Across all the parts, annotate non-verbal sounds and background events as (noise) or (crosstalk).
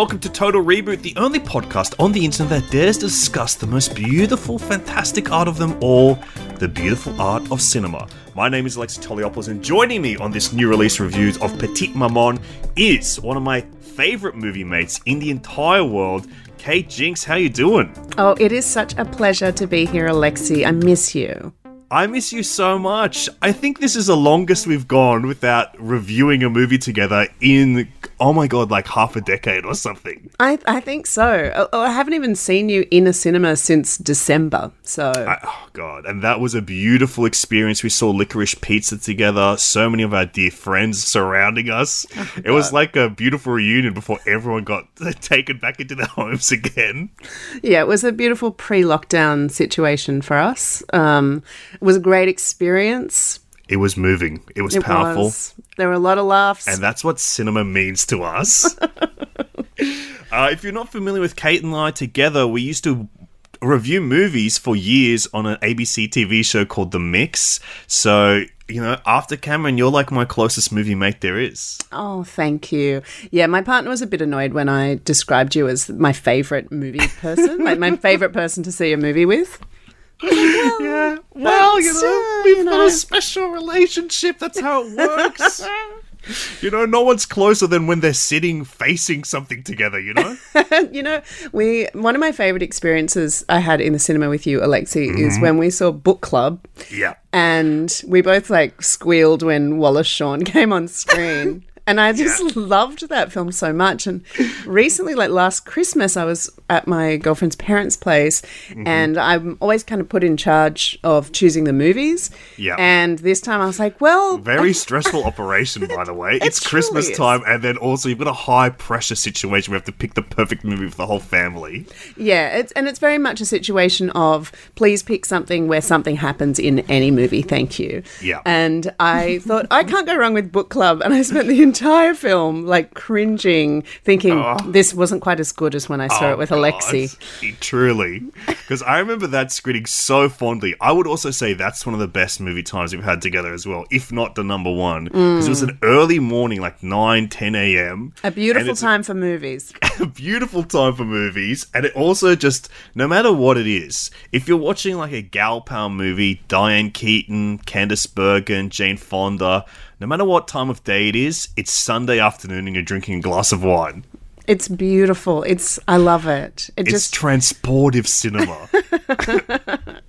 Welcome to Total Reboot, the only podcast on the internet that dares discuss the most beautiful, fantastic art of them all, the beautiful art of cinema. My name is Alexei Toliopoulos, and joining me on this new release reviews of Petite Maman is one of my favorite movie mates in the entire world, Kate Jinx. How are you doing? Oh, it is such a pleasure to be here, Alexei. I miss you. I miss you so much. I think this is the longest we've gone without reviewing a movie together in, oh my god, like half a decade or something. I, I think so. I, I haven't even seen you in a cinema since December. So, I, oh god, and that was a beautiful experience. We saw Licorice Pizza together. So many of our dear friends surrounding us. (laughs) Oh, it was like a beautiful reunion before everyone got (laughs) taken back into their homes again. yeah, it was a beautiful pre lockdown situation for us. Um, it was a great experience. It was moving. It was It powerful. was. There were a lot of laughs. And that's what cinema means to us. (laughs) uh, if you're not familiar with Kate and I together, we used to review movies for years on an ABC TV show called The Mix. So, you know, after Cameron, you're like my closest movie mate there is. Oh, thank you. Yeah, my partner was a bit annoyed when I described you as my favorite movie person, like my (laughs) favorite person to see a movie with. (laughs) Yeah. Well, you know, we've you got know. a special relationship. That's how it works. (laughs) you know, no one's closer than when they're sitting facing something together, you know? (laughs) you know, we one of my favorite experiences I had in the cinema with you, Alexei, is Mm-hmm. when we saw Book Club, yeah. and we both like squealed when Wallace Shawn came on screen. And I just (laughs) loved that film so much. And recently, like last Christmas, I was at my girlfriend's parents' place, Mm-hmm. and I'm always kind of put in charge of choosing the movies. Yeah. And this time, I was like, well, Very stressful operation, by the way. (laughs) It's Christmas is. time, and then also you've got a high pressure situation you have to pick the perfect movie for the whole family. Yeah, it's and it's very much a situation of please pick something where something happens in any movie, thank you. Yeah. And I thought I can't go wrong with book club and I spent the entire (laughs) film like cringing, thinking oh. this wasn't quite as good as when I saw Oh, it with God. Alexei. Truly. Because I remember that screening so fondly. I would also say that's one of the best movie times we've had together as well, if not the number one. Because it was an early morning, like 9, 10 a.m. A beautiful time for movies. (laughs) a beautiful time for movies, and it also just no matter what it is, if you're watching like a gal pal movie, Diane Keaton, Candice Bergen, Jane Fonda, no matter what time of day it is, it's Sunday afternoon and you're drinking a glass of wine. It's beautiful. It's I love it. It It's just transportive cinema. (laughs)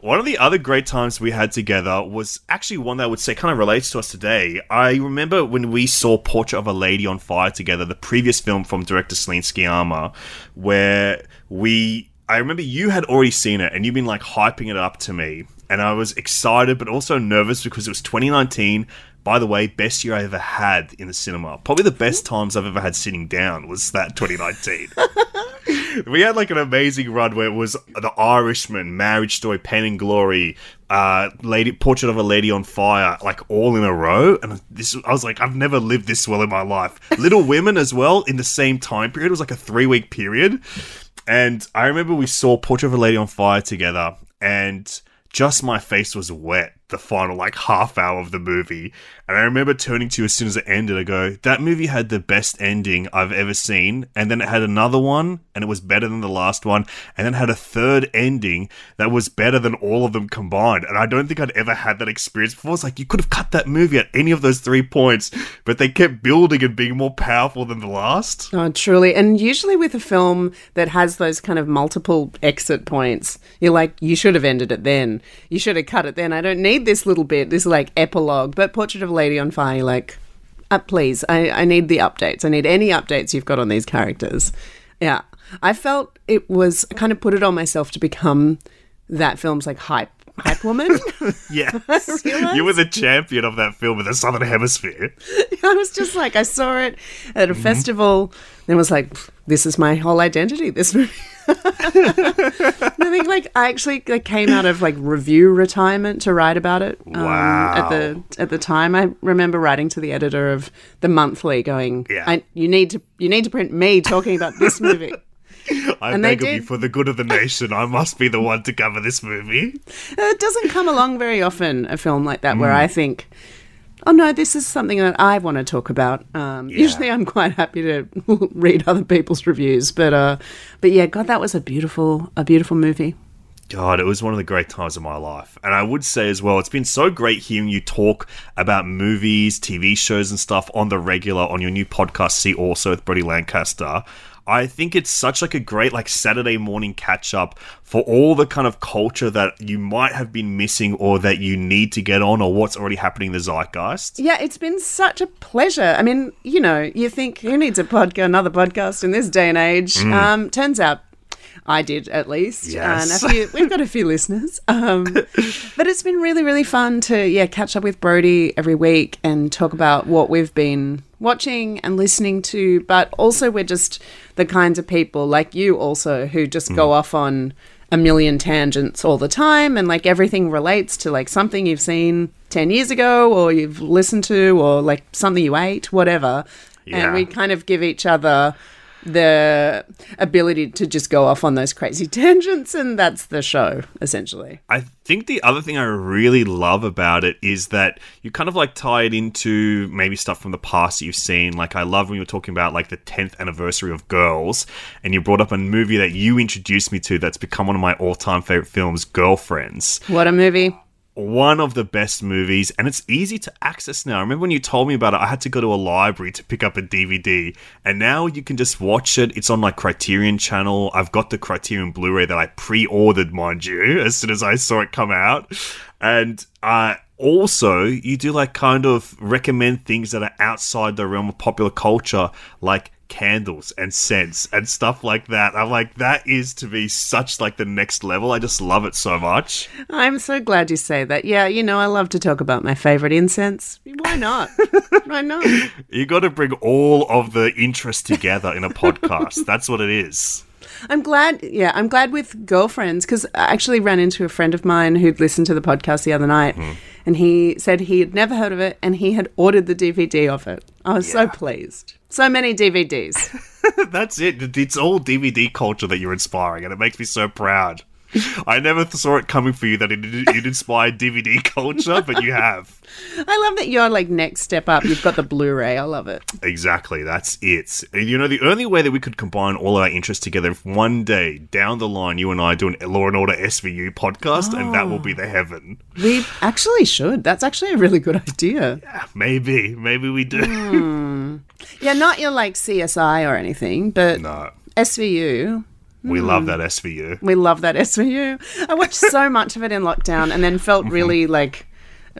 One of the other great times we had together was actually one that I would say kind of relates to us today. I remember when we saw Portrait of a Lady on Fire together, the previous film from director Celine Sciamma, where we. I remember you had already seen it and you've been like hyping it up to me. And I was excited but also nervous because it was 2019. By the way, best year I ever had in the cinema. Probably the best times I've ever had sitting down was that 2019 (laughs) we had like an amazing run where it was The Irishman, Marriage Story, Pain and Glory, uh, Lady Portrait of a Lady on Fire, like all in a row. And this, I was like, I've never lived this well in my life. Little (laughs) Women as well in the same time period. It was like a three week period. And I remember we saw Portrait of a Lady on Fire together, and just my face was wet the final like half hour of the movie. And I remember turning to you as soon as it ended, I go, that movie had the best ending I've ever seen. And then it had another one, and it was better than the last one. And then had a third ending that was better than all of them combined. And I don't think I'd ever had that experience before. It's like you could have cut that movie at any of those three points, but they kept building and being more powerful than the last. Oh, truly. And usually with a film that has those kind of multiple exit points, you're like, you should have ended it then. You should have cut it then. I don't need this little bit, this like epilogue. But Portrait of a Lady on Fire, like, uh, please, I, I need the updates. I need any updates you've got on these characters. Yeah. I felt it was, I kind of put it on myself to become that film's like hype. Hype woman. (laughs) (laughs) Yes. you were the champion of that film in the Southern Hemisphere. (laughs) I was just like, I saw it at a festival and was like, this is my whole identity, this movie. (laughs) I think like I actually like came out of like review retirement to write about it. um, At the at the time, I remember writing to the editor of the monthly, going, Yeah. I, "You need to you need to print me talking about this movie." (laughs) I And beg of you, for the good of the nation, I must be the one to cover this movie. It doesn't come along very often. A film like that where I think oh no, this is something that I want to talk about. Um, Usually, I'm quite happy to (laughs) read other people's reviews, but uh, but yeah, God, that was a beautiful, a beautiful movie. God, it was one of the great times of my life. And I would say as well, it's been so great hearing you talk about movies, TV shows, and stuff on the regular on your new podcast, See Also with Brody Lancaster. I think it's such like a great like Saturday morning catch up for all the kind of culture that you might have been missing or that you need to get on or what's already happening in the zeitgeist. Yeah, it's been such a pleasure. I mean, you know, you think who needs a podcast, another podcast in this day and age? Um, turns out I did at least. Yes. And a few, we've got a few listeners. Um, (laughs) but it's been really, really fun to yeah catch up with Brody every week and talk about what we've been watching and listening to. But also, we're just the kinds of people like you also who just go mm. off on a million tangents all the time and like everything relates to like something you've seen 10 years ago or you've listened to or like something you ate whatever Yeah. and we kind of give each other the ability to just go off on those crazy (laughs) tangents and that's the show essentially I think the other thing I really love about it is that you kind of like tie it into maybe stuff from the past that you've seen. Like I love when you were talking about like the 10th anniversary of Girls and you brought up a movie that you introduced me to that's become one of my all-time favorite films, Girlfriends. what a movie One of the best movies and it's easy to access now. I remember when you told me about it, I had to go to a library to pick up a DVD and now you can just watch it. It's on like Criterion channel. I've got the Criterion Blu-ray that I pre-ordered, mind you, (laughs) as soon as I saw it come out. And uh also, you do like kind of recommend things that are outside the realm of popular culture, like candles and scents and stuff like that. I'm like, that is to be such like the next level. I just love it so much. i'm so glad you say that yeah you know i love to talk about my favorite incense why not (laughs) why not You got to bring all of the interests together in a podcast. That's what it is. I'm glad, yeah, I'm glad with girlfriends because I actually ran into a friend of mine who'd listened to the podcast the other night hmm. and he said he had never heard of it and he had ordered the DVD of it. I was so pleased. So many DVDs. (laughs) That's it. It's all DVD culture that you're inspiring, and it makes me so proud. (laughs) I never saw it coming for you that it, you'd inspire DVD (laughs) culture, but you have. (laughs) I love that you're like next step up. You've got the Blu ray. I love it. Exactly, that's it. You know, the only way that we could combine all of our interests together if one day down the line you and I do an Law and Order SVU podcast, and that will be the oh. heaven. We actually should. That's actually a really good idea. Maybe, maybe we do. Hmm. Yeah, not your like CSI or anything, but no, SVU. Hmm. we love that SVU. We love that SVU. I watched so (laughs) much of it in lockdown and then felt mm-hmm. really like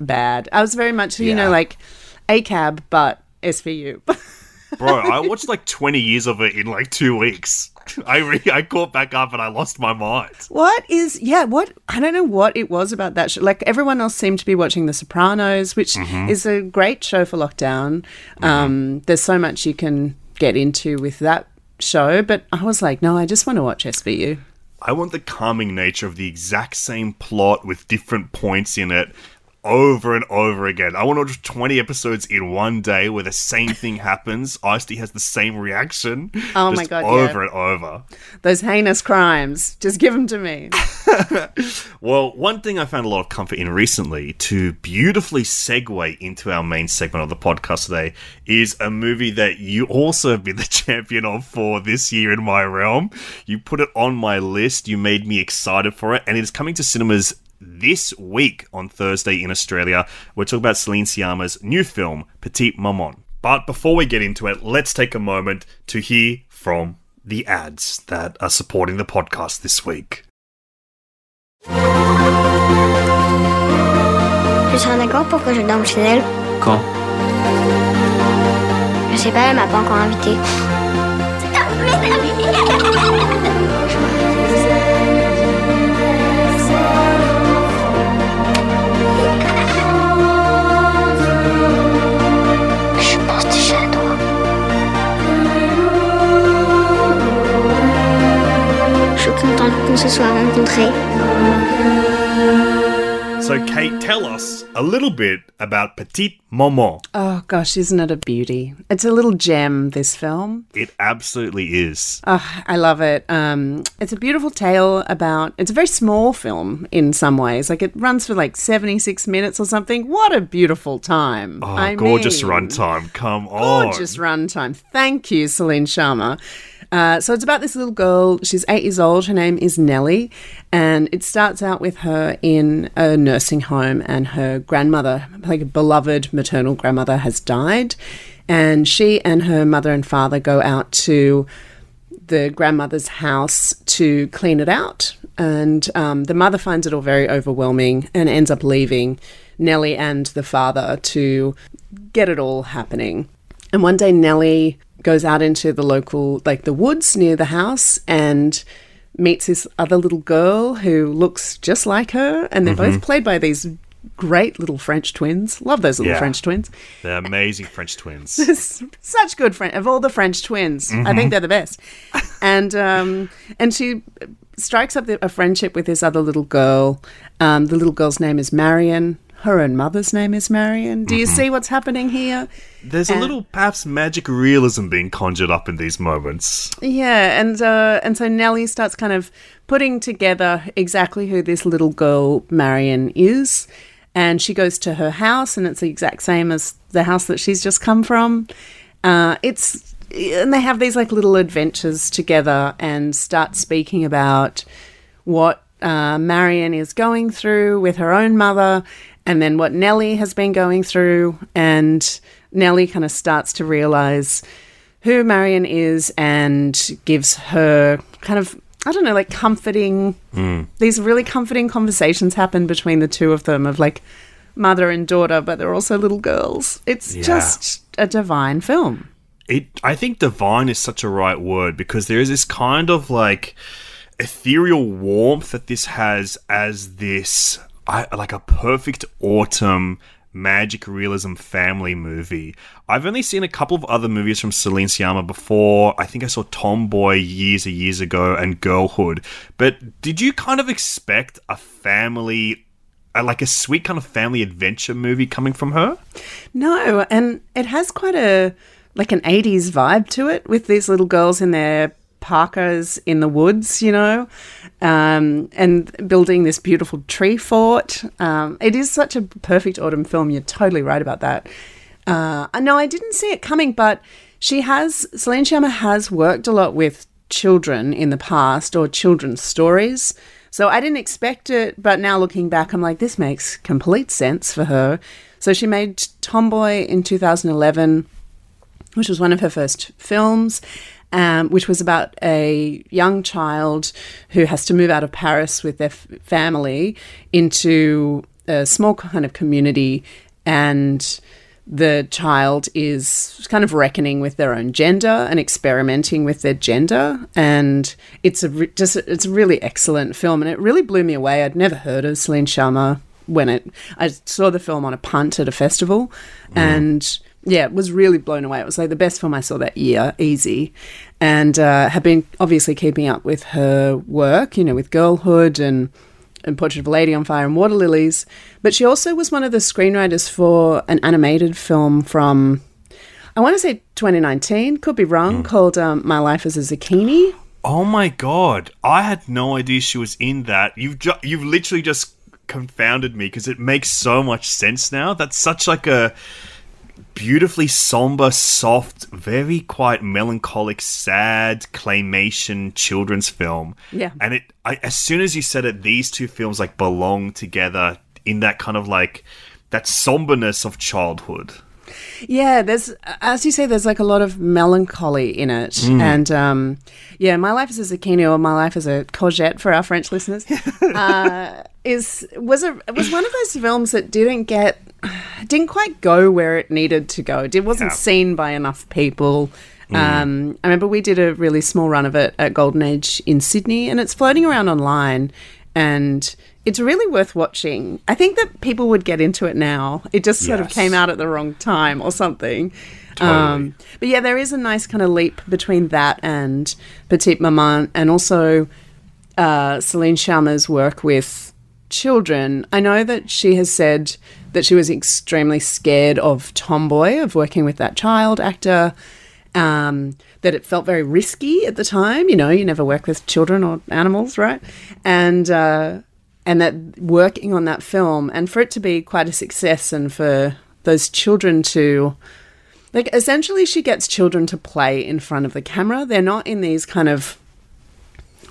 bad. I was very much, you Yeah. know, like ACAB, but SVU. (laughs) Bro, I watched like 20 years of it in like two weeks. (laughs) I re- I caught back up and I lost my mind. what is, yeah, what, I don't know what it was about that show. Like everyone else seemed to be watching The Sopranos, which mm-hmm. is a great show for lockdown. Mm-hmm. Um, there's so much you can get into with that show, but I was like, no, I just want to watch SVU. I want the calming nature of the exact same plot with different points in it over and over again. I want to watch 20 episodes in one day where the same thing (laughs) happens. Ice has the same reaction. Oh my God, yeah. Over and over. Those heinous crimes, just give them to me. (laughs) Well, one thing I found a lot of comfort in recently to beautifully segue into our main segment of the podcast today is a movie that you also have been the (laughs) champion of for this year in my realm. You put it on my list, you made me excited for it, and it is coming to cinemas this week on Thursday in Australia. We're talking about Celine Sciamma's new film, Petite Maman. But before we get into it, let's take a moment to hear from the ads that are supporting the podcast this week. Je serai d'accord pour que je dorme chez elle. Quand Je sais pas, elle m'a pas encore invité. (laughs) contente qu'on se soit rencontrés. So, Kate, tell us a little bit about Petite Maman. Oh gosh, isn't it a beauty? It's a little gem. This film. It absolutely is. Oh, I love it. Um, it's a beautiful tale about. It's a very small film in some ways. Like it runs for like seventy six minutes or something. What a beautiful time! Oh, I gorgeous runtime. Come on. Gorgeous runtime. Thank you, Celine Sciamma. Uh, so it's about this little girl. She's eight years old. Her name is Nelly, and it starts out with her in a nursing home, and her grandmother, like a beloved maternal grandmother, has died, and she and her mother and father go out to the grandmother's house to clean it out. And um, the mother finds it all very overwhelming and ends up leaving Nelly and the father to get it all happening. And one day, Nelly goes out into the local, like the woods near the house, and meets this other little girl who looks just like her. And they're both played by these great little French twins. Love those little Yeah. French twins. They're amazing French twins. (laughs) such good friend of all the French twins. I think they're the best. And um, and she strikes up the, a friendship with this other little girl. Um, the little girl's name is Marion. Her own mother's name is Marion. Do you see what's happening here? There's a little, perhaps, magic realism being conjured up in these moments. Yeah, and uh, and so Nelly starts kind of putting together exactly who this little girl Marion is, and she goes to her house, and it's the exact same as the house that she's just come from. Uh, it's and they have these like little adventures together, and start speaking about what uh, Marion is going through with her own mother, and then what Nelly has been going through, and Nelly kind of starts to realize who Marion is and gives her kind of I don't know like comforting hmm. these really comforting conversations happen between the two of them of like mother and daughter but they're also little girls. It's Yeah. just a divine film. It I think divine is such a right word because there is this kind of like ethereal warmth that this has as this I, like a perfect autumn magic realism family movie. I've only seen a couple of other movies from Celine Sciamma before. I think I saw Tomboy years and years ago and Girlhood. But did you kind of expect a family like a sweet kind of family adventure movie coming from her? no and it has quite a like an 80s vibe to it with these little girls in their parkas in the woods you know um, and building this beautiful tree fort. Um, it is such a perfect autumn film. You're totally right about that. Uh, no i didn't see it coming but she has celine sciamma has worked a lot with children in the past or children's stories. So I didn't expect it, but now looking back, I'm like, this makes complete sense for her. So she made Tomboy in 2011, which was one of her first films, um, which was about a young child who has to move out of Paris with their f- family into a small kind of community. And the child is kind of reckoning with their own gender and experimenting with their gender. And it's a re- just it's a really excellent film. And it really blew me away. I'd never heard of celine sciamma when it i saw the film on a punt at a festival. And yeah it was really blown away it was like the best film i saw that year easy and uh, have been obviously keeping up with her work you know with girlhood and and Portrait of a Lady on Fire and Water Lilies. But she also was one of the screenwriters for an animated film from, I want to say 2019, could be wrong, called um, My Life as a Zucchini. Oh my god! I had no idea she was in that. You've ju- you've literally just confounded me because it makes so much sense now. That's such like a beautifully somber, soft, very quiet, melancholic, sad claymation children's film. Yeah. and it I, as soon as you said it, these two films like belong together in that kind of like that somberness of childhood. Yeah, there's, as you say, there's like a lot of melancholy in it. And um, yeah, My Life as a Zucchini or My Life as a Courgette for our French listeners (laughs) uh, is was a was one of those films that didn't get didn't quite go where it needed to go. It wasn't Yeah. seen by enough people. Um, I remember we did a really small run of it at Golden Age in Sydney, and it's floating around online, and it's really worth watching. I think that people would get into it now. It just sort of came out at the wrong time or something. Um, but yeah, there is a nice kind of leap between that and Petite Maman, and also uh, Celine Sciamma's work with children, I know that she has said that she was extremely scared of Tomboy, of working with that child actor. Um, that it felt very risky at the time. You know, you never work with children or animals, right? And uh, and that working on that film and for it to be quite a success and for those children to like essentially she gets children to play in front of the camera. They're not in these kind of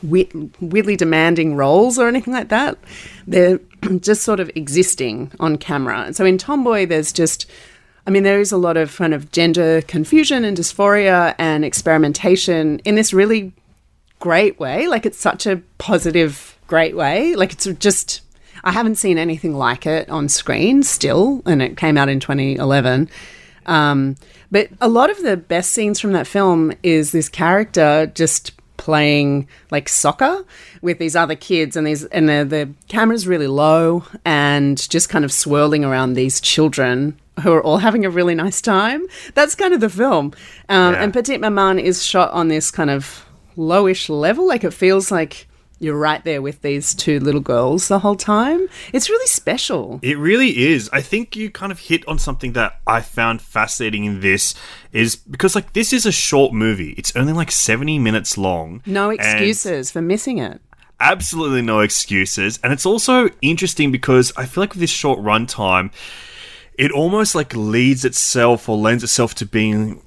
weirdly demanding roles or anything like that. They're (clears throat) just sort of existing on camera. And so in Tomboy, there's just, I mean, there is a lot of kind of gender confusion and dysphoria and experimentation in this really great way. Like it's such a positive, great way. Like it's just, I haven't seen anything like it on screen still, and it came out in 2011. Um, but a lot of the best scenes from that film is this character just playing like soccer with these other kids and these and the, the camera's really low and just kind of swirling around these children who are all having a really nice time that's kind of the film um, Yeah. and petite maman is shot on this kind of lowish level like it feels like you're right there with these two little girls the whole time it's really special It really is. I think you kind of hit on something that I found fascinating in this is because like this is a short movie. It's only like 70 minutes long. no excuses for missing it absolutely no excuses. And it's also interesting because I feel like with this short runtime, it almost like leads itself or lends itself to being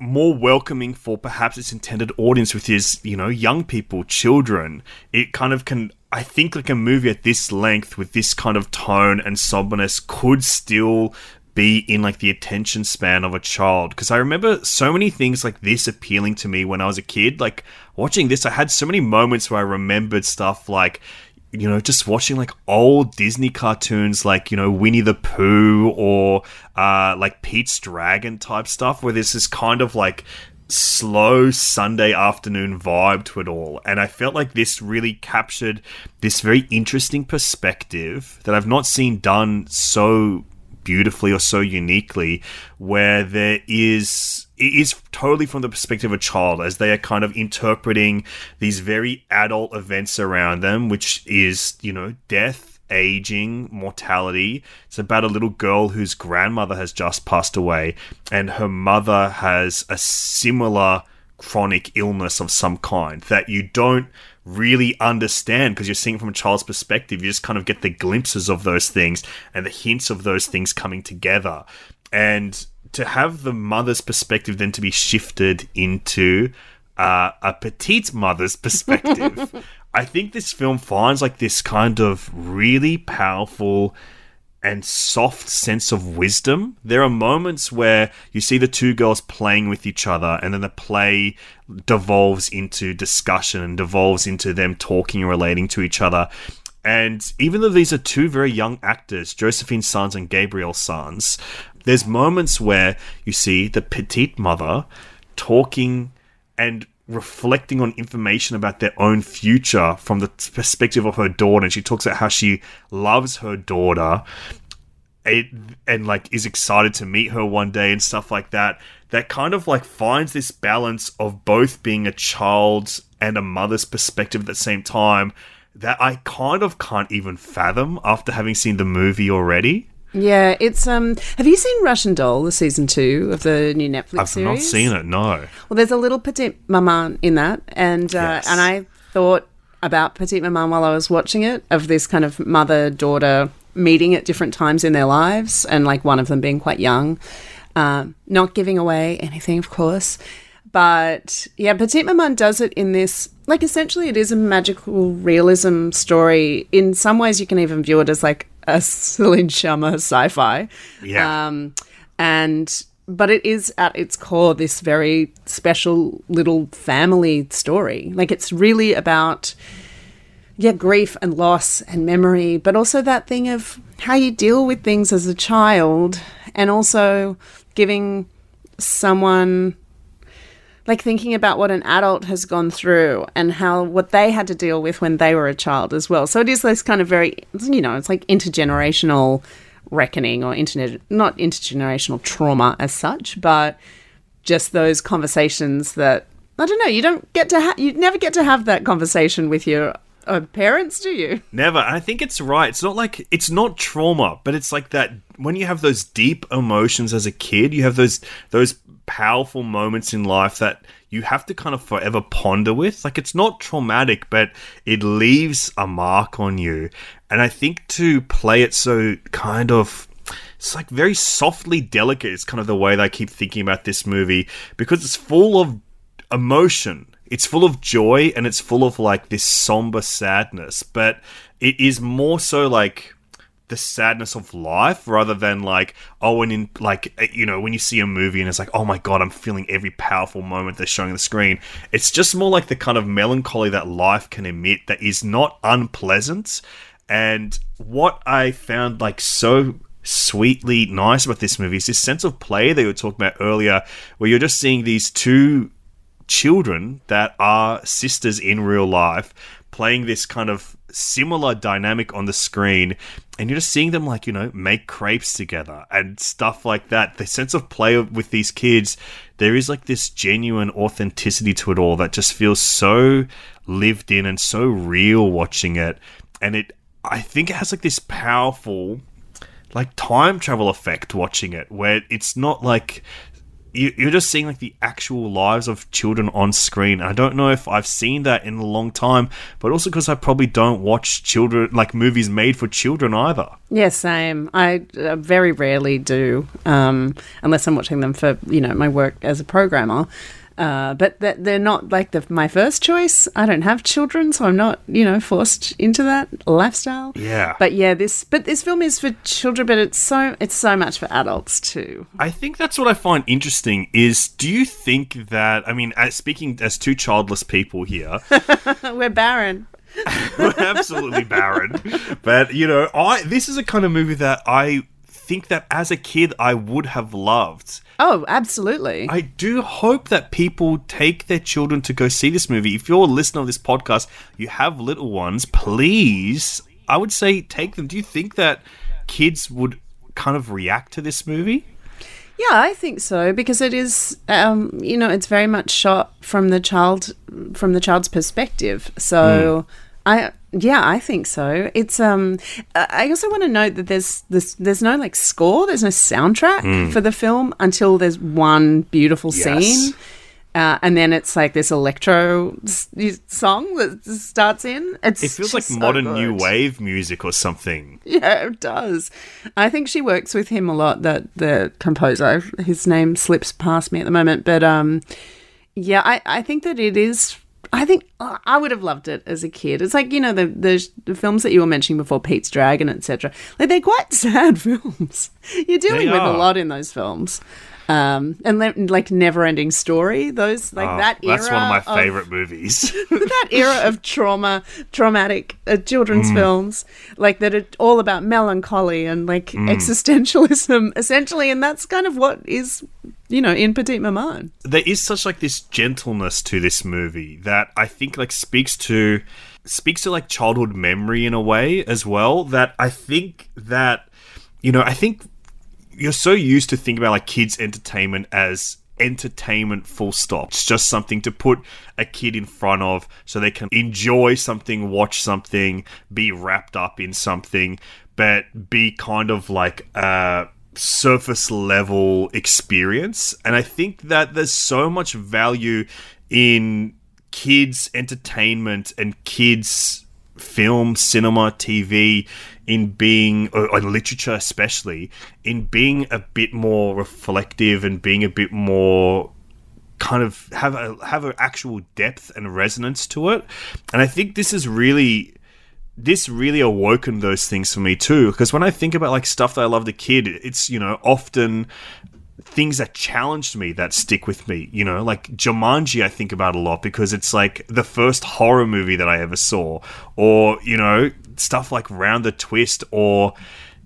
more welcoming for perhaps its intended audience, which is, you know, young people, children. It kind of can I think like a movie at this length with this kind of tone and somberness could still be in like the attention span of a child because I remember so many things like this appealing to me when I was a kid like watching this I had so many moments where I remembered stuff like you know, just watching like old Disney cartoons like, you know, Winnie the Pooh or uh, like Pete's Dragon type stuff, where there's this kind of like slow Sunday afternoon vibe to it all. And I felt like this really captured this very interesting perspective that I've not seen done so beautifully or so uniquely where there is it is totally from the perspective of a child as they are kind of interpreting these very adult events around them which is you know death aging mortality. It's about a little girl whose grandmother has just passed away and her mother has a similar chronic illness of some kind that you don't really understand because you're seeing from a child's perspective. You just kind of get the glimpses of those things and the hints of those things coming together. And to have the mother's perspective then to be shifted into uh, a petite mother's (laughs) perspective, I think this film finds like this kind of really powerful and soft sense of wisdom. There are moments where you see the two girls playing with each other, and then the play devolves into discussion and devolves into them talking and relating to each other. And even though these are two very young actors, Josephine Sanz and Gabrielle Sanz, there's moments where you see the petite mother talking and reflecting on information about their own future from the perspective of her daughter. And she talks about how she loves her daughter. It, and like is excited to meet her one day and stuff like that. That kind of like finds this balance of both being a child's and a mother's perspective at the same time that I kind of can't even fathom after having seen the movie already. Yeah, it's um. Have you seen Russian Doll, the season two of the new Netflix I've series? not seen it, no. Well, there's a little petite maman in that, and uh, Yes. and I thought about petite maman while I was watching it, of this kind of mother daughter meeting at different times in their lives, and like one of them being quite young, um, not giving away anything, of course. But yeah, Petite Maman does it in this, like, essentially, it is a magical realism story. In some ways, you can even view it as like a Celine Sciamma sci fi. Yeah. Um, and but it is at its core this very special little family story. Like it's really about yeah, grief and loss and memory, but also that thing of how you deal with things as a child and also giving someone like thinking about what an adult has gone through and how what they had to deal with when they were a child as well. So it is this kind of very, you know, it's like intergenerational reckoning or internet, not intergenerational trauma as such, but just those conversations that I don't know. You don't get to ha- you never get to have that conversation with your uh, parents, do you? Never. I think it's right. It's not like it's not trauma, but it's like that when you have those deep emotions as a kid, you have those those powerful moments in life that you have to kind of forever ponder with. Like it's not traumatic, but it leaves a mark on you. And I think to play it so kind of it's like very softly delicate. It's kind of the way that I keep thinking about this movie because it's full of emotion. It's full of joy and it's full of like this somber sadness, but it is more so like the sadness of life rather than like oh and in like eh, you know when you see a movie and it's like oh my god i'm feeling every powerful moment they're showing on the screen. It's just more like the kind of melancholy that life can emit that is not unpleasant. And what i found like so sweetly nice about this movie is this sense of play that you were talking about earlier where you're just seeing these two children that are sisters in real life playing this kind of similar dynamic on the screen and you're just seeing them like you know make crepes together and stuff like that. The sense of play with these kids there is like this genuine authenticity to it all that just feels so lived in and so real watching it. And it i think it has like this powerful like time travel effect watching it where it's not like you, you're just seeing like the actual lives of children on screen. I don't know if I've seen that in a long time, but also because I probably don't watch children like movies made for children either. Yeah, same. I uh, very rarely do, um, unless I'm watching them for you know my work as a programmer. Uh, but that they're not like the, my first choice. I don't have children, so I'm not, you know, forced into that lifestyle. Yeah. But yeah, this but this film is for children, but it's so it's so much for adults too. I think that's what I find interesting. Is do you think that I mean, as, speaking as two childless people here, (laughs) We're barren. we're absolutely barren. But you know, I this is a kind of movie that I think that as a kid I would have loved. Oh, absolutely. I do hope that people take their children to go see this movie. If you're a listener of this podcast, you have little ones, please, I would say take them. Do you think that kids would kind of react to this movie? Yeah, I think so because it is, um, you know, it's very much shot from the child from the child's perspective. So, I yeah, I think so. It's um, I I also want to note that there's this there's no like score, there's no soundtrack for the film until there's one beautiful Yes. scene. Uh, and then it's like this electro s- song that starts in. It's It feels like so modern new wave music or something. Yeah, it does. I think she works with him a lot. That the composer, his name slips past me at the moment, but um, yeah, I I think that it is. I think uh, I would have loved it as a kid. It's like you know the the, the films that you were mentioning before, Pete's Dragon, etc. Like they're quite (laughs) sad films. You're dealing They with are. a lot in those films. Um, and like never ending story, those like Oh, that era. that's one of my of- favorite movies. (laughs) that era of trauma, traumatic uh, children's films, like that are all about melancholy and like existentialism, (laughs) essentially, and that's kind of what is, you know, in Petite Maman. there is such like this gentleness to this movie that I think like speaks to speaks to like childhood memory in a way as well that I think that you know I think you're so used to thinking about like kids entertainment as entertainment full stop. It's just something to put a kid in front of so they can enjoy something watch something be wrapped up in something but be kind of like a surface level experience. And i think that there's so much value in kids entertainment and kids film cinema tv in being uh, or, or literature especially in being a bit more reflective and being a bit more kind of have a have an actual depth and resonance to it. And i think this is really this really awoken those things for me too because when i think about like stuff that i loved a kid it's you know often things that challenged me that stick with me you know? Like jumanji i think about a lot because it's like the first horror movie that i ever saw or you know stuff like round the twist or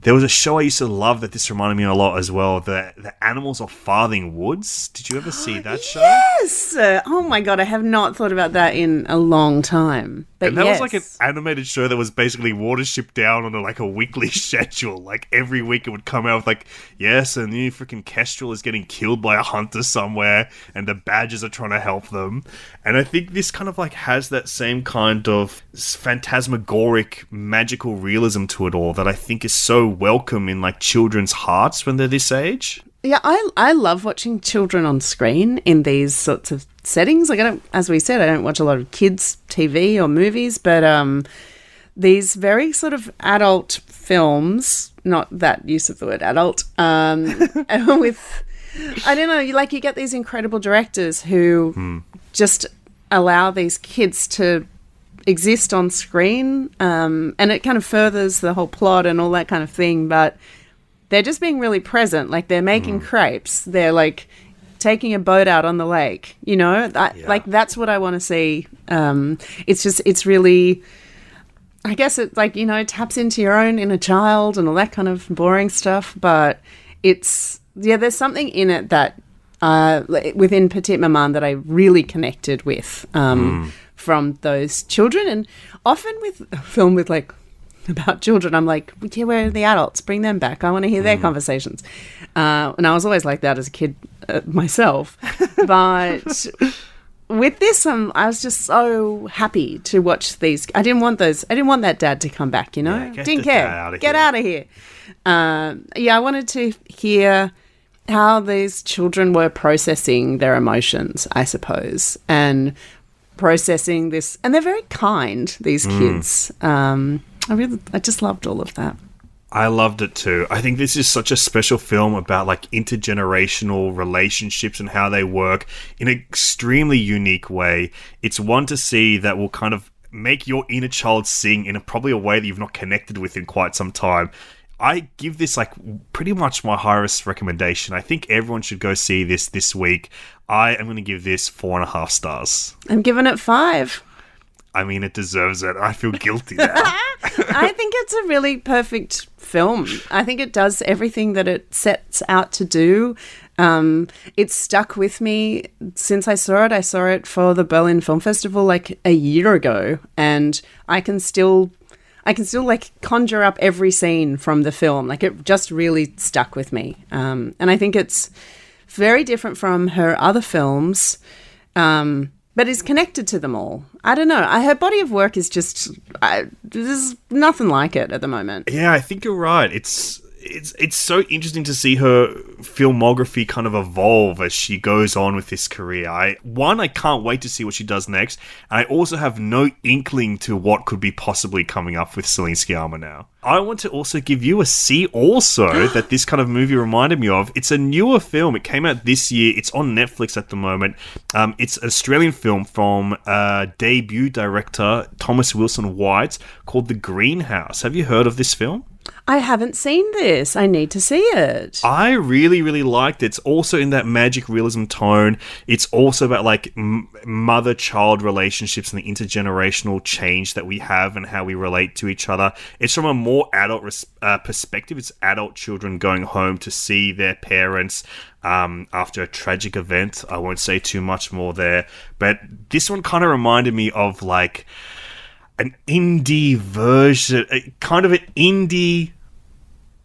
There was a show I used to love that this reminded me a lot as well. The the Animals of Farthing Woods. Did you ever (gasps) see that show? Yes. Oh my god, I have not thought about that in a long time. But And that yes. was like an animated show that was basically Watership Down on a, like a weekly (laughs) schedule. Like every week it would come out with like, yes, a new freaking Kestrel is getting killed by a hunter somewhere, and the Badgers are trying to help them. And I think this kind of like has that same kind of phantasmagoric, magical realism to it all that I think is so welcome in like children's hearts when they're this age. Yeah, I I love watching children on screen in these sorts of settings. Like I don't, as we said, I don't watch a lot of kids TV or movies, but um, these very sort of adult films, not that use of the word adult, um, (laughs) (laughs) with I don't know, you like you get these incredible directors who just allow these kids to exist on screen, um, and it kind of furthers the whole plot and all that kind of thing, but they're just being really present. Like they're making crepes. They're like taking a boat out on the lake. You know, Yeah. like that's what I want to see. Um, it's just it's really. I guess it like you know taps into your own inner child and all that kind of boring stuff, but it's yeah. There's something in it that uh, within Petite Maman that I really connected with um, from those children, and often with a film with like about children, I'm like, yeah, where are the adults? Bring them back. I want to hear their conversations. Uh, and I was always like that as a kid uh, myself, (laughs) but with this, um, I was just so happy to watch these. I didn't want those. I didn't want that dad to come back. You know, Yeah, get didn't care. Get here. out of here. Um, yeah, I wanted to hear how these children were processing their emotions. I suppose and processing this, and they're very kind. These Hmm. kids. Um, I really, I just loved all of that. I loved it too. I think this is such a special film about like intergenerational relationships and how they work in an extremely unique way. It's one to see that will kind of make your inner child sing in a, probably a way that you've not connected with in quite some time. I give this like pretty much my highest recommendation. I think everyone should go see this this week. I am going to give this four and a half stars. I'm giving it five. I mean, it deserves it. I feel guilty now. (laughs) I think it's a really perfect film. I think it does everything that it sets out to do. Um, it's stuck with me since I saw it. I saw it for the Berlin Film Festival like a year ago, and I can still, I can still like conjure up every scene from the film. Like it just really stuck with me, um, and I think it's very different from her other films. Um, but is connected to them all. I don't know. I, her body of work is just I, there's nothing like it at the moment. Yeah, I think you're right. It's it's it's so interesting to see her filmography kind of evolve as she goes on with this career. I one, I can't wait to see what she does next, and I also have no inkling to what could be possibly coming up with Celine Sciamma now. I want to also give you a C also (gasps) that this kind of movie reminded me of. It's a newer film. It came out this year. It's on Netflix at the moment. Um, it's an Australian film from uh, debut director Thomas Wilson White called The Greenhouse. Have you heard of this film? I haven't seen this. I need to see it. I really, really liked it. It's also in that magic realism tone. It's also about like m- mother child relationships and the intergenerational change that we have and how we relate to each other. It's from a more adult res- uh, perspective. It's adult children going home to see their parents um, after a tragic event. I won't say too much more there, but this one kind of reminded me of like an indie version, kind of an indie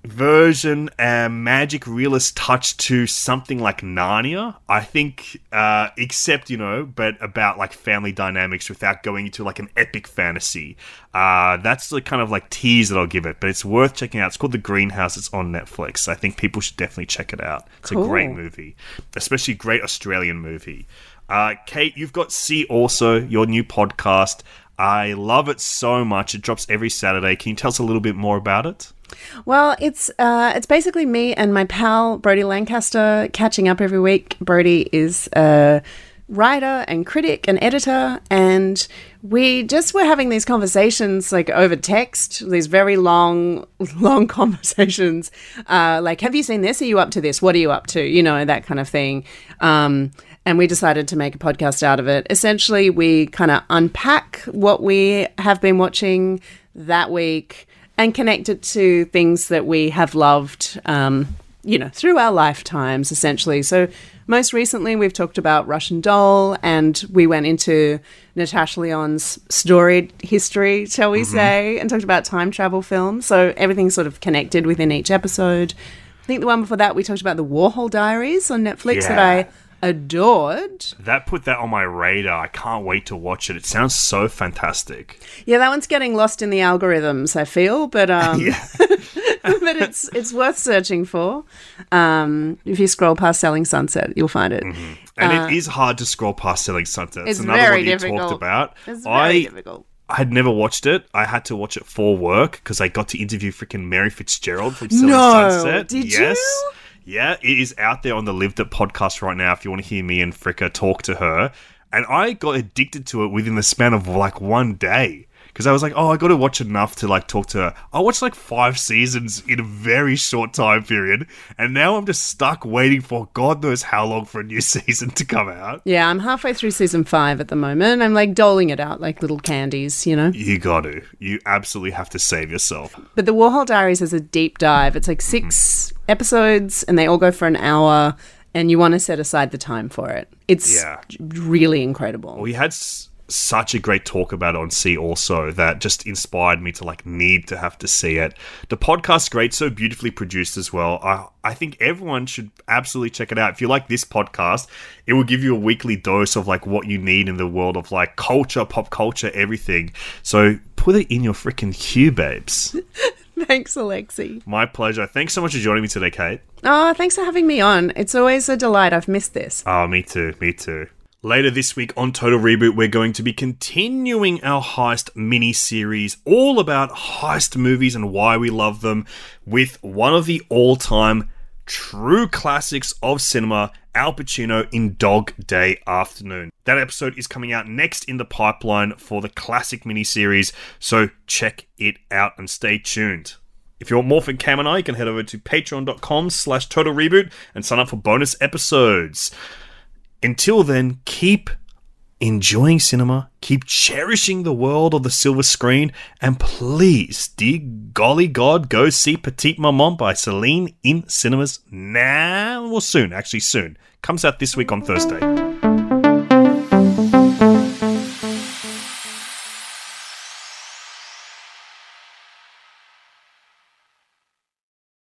version, a magic realist touch to something like Narnia. I think, uh, except you know, but about like family dynamics without going into like an epic fantasy. Uh, that's the kind of like tease that I'll give it, but it's worth checking out. It's called The Greenhouse. It's on Netflix. I think people should definitely check it out. It's Cool. a great movie, especially great Australian movie. Uh, Kate, you've got See Also, your new podcast. I love it so much. It drops every Saturday. Can you tell us a little bit more about it? Well, it's uh, it's basically me and my pal Brody Lancaster catching up every week. Brody is a writer and critic and editor, and we just were having these conversations like over text. These very long, (laughs) long conversations. Uh, like, have you seen this? Are you up to this? What are you up to? You know that kind of thing. Um, and we decided to make a podcast out of it. Essentially, we kind of unpack what we have been watching that week and connect it to things that we have loved, um, you know, through our lifetimes, essentially. So, most recently, we've talked about Russian Doll, and we went into Natasha Lyonne's storied history, shall we say, and talked about time travel films. So, everything's sort of connected within each episode. I think the one before that, we talked about the Warhol Diaries on Netflix that I adored. That put that on my radar. I can't wait to watch it. It sounds so fantastic. Yeah, that one's getting lost in the algorithms. I feel, but um, (laughs) Yeah. (laughs) (laughs) but it's it's worth searching for. Um, if you scroll past Selling Sunset, you'll find it. And it is hard to scroll past Selling Sunset. Uh, It's another very one you difficult. talked about. It's very I difficult. I had never watched it. I had to watch it for work because I got to interview freaking Mary Fitzgerald from Selling No, Sunset. did yes. you? Yeah, it is out there on the Lived It podcast right now if you want to hear me and Fricker talk to her. And I got addicted to it within the span of like one day. Because I was like, oh, I got to watch enough to like talk to her. I watched like five seasons in a very short time period, and now I'm just stuck waiting for God knows how long for a new (laughs) season to come out. Yeah, I'm halfway through season five at the moment. I'm like doling it out like little candies, you know. You got to. You absolutely have to save yourself. But the Warhol Diaries is a deep dive. It's like six mm-hmm. episodes, and they all go for an hour. And you want to set aside the time for it. It's Yeah. really incredible. We had s- such a great talk about it on See Also that just inspired me to like need to have to see it. The podcast's great, so beautifully produced as well. I I think everyone should absolutely check it out. If you like this podcast, it will give you a weekly dose of like what you need in the world of like culture, pop culture, everything. So put it in your freaking queue, babes. (laughs) Thanks, Alexei. My pleasure. Thanks so much for joining me today, Kate. Oh, thanks for having me on. It's always a delight. I've missed this. Oh, me too. Me too. Later this week on Total Reboot, we're going to be continuing our heist mini series all about heist movies and why we love them with one of the all time true classics of cinema, Al Pacino in Dog Day Afternoon. That episode is coming out next in the pipeline for the classic miniseries, so check it out and stay tuned. If you want more from Cam and I, you can head over to patreon.com slash total reboot and sign up for bonus episodes. Until then, keep enjoying cinema, keep cherishing the world of the silver screen, and please, dear golly God, go see Petite Maman by Celine in cinemas now. Well, soon, actually, soon. Comes out this week on Thursday.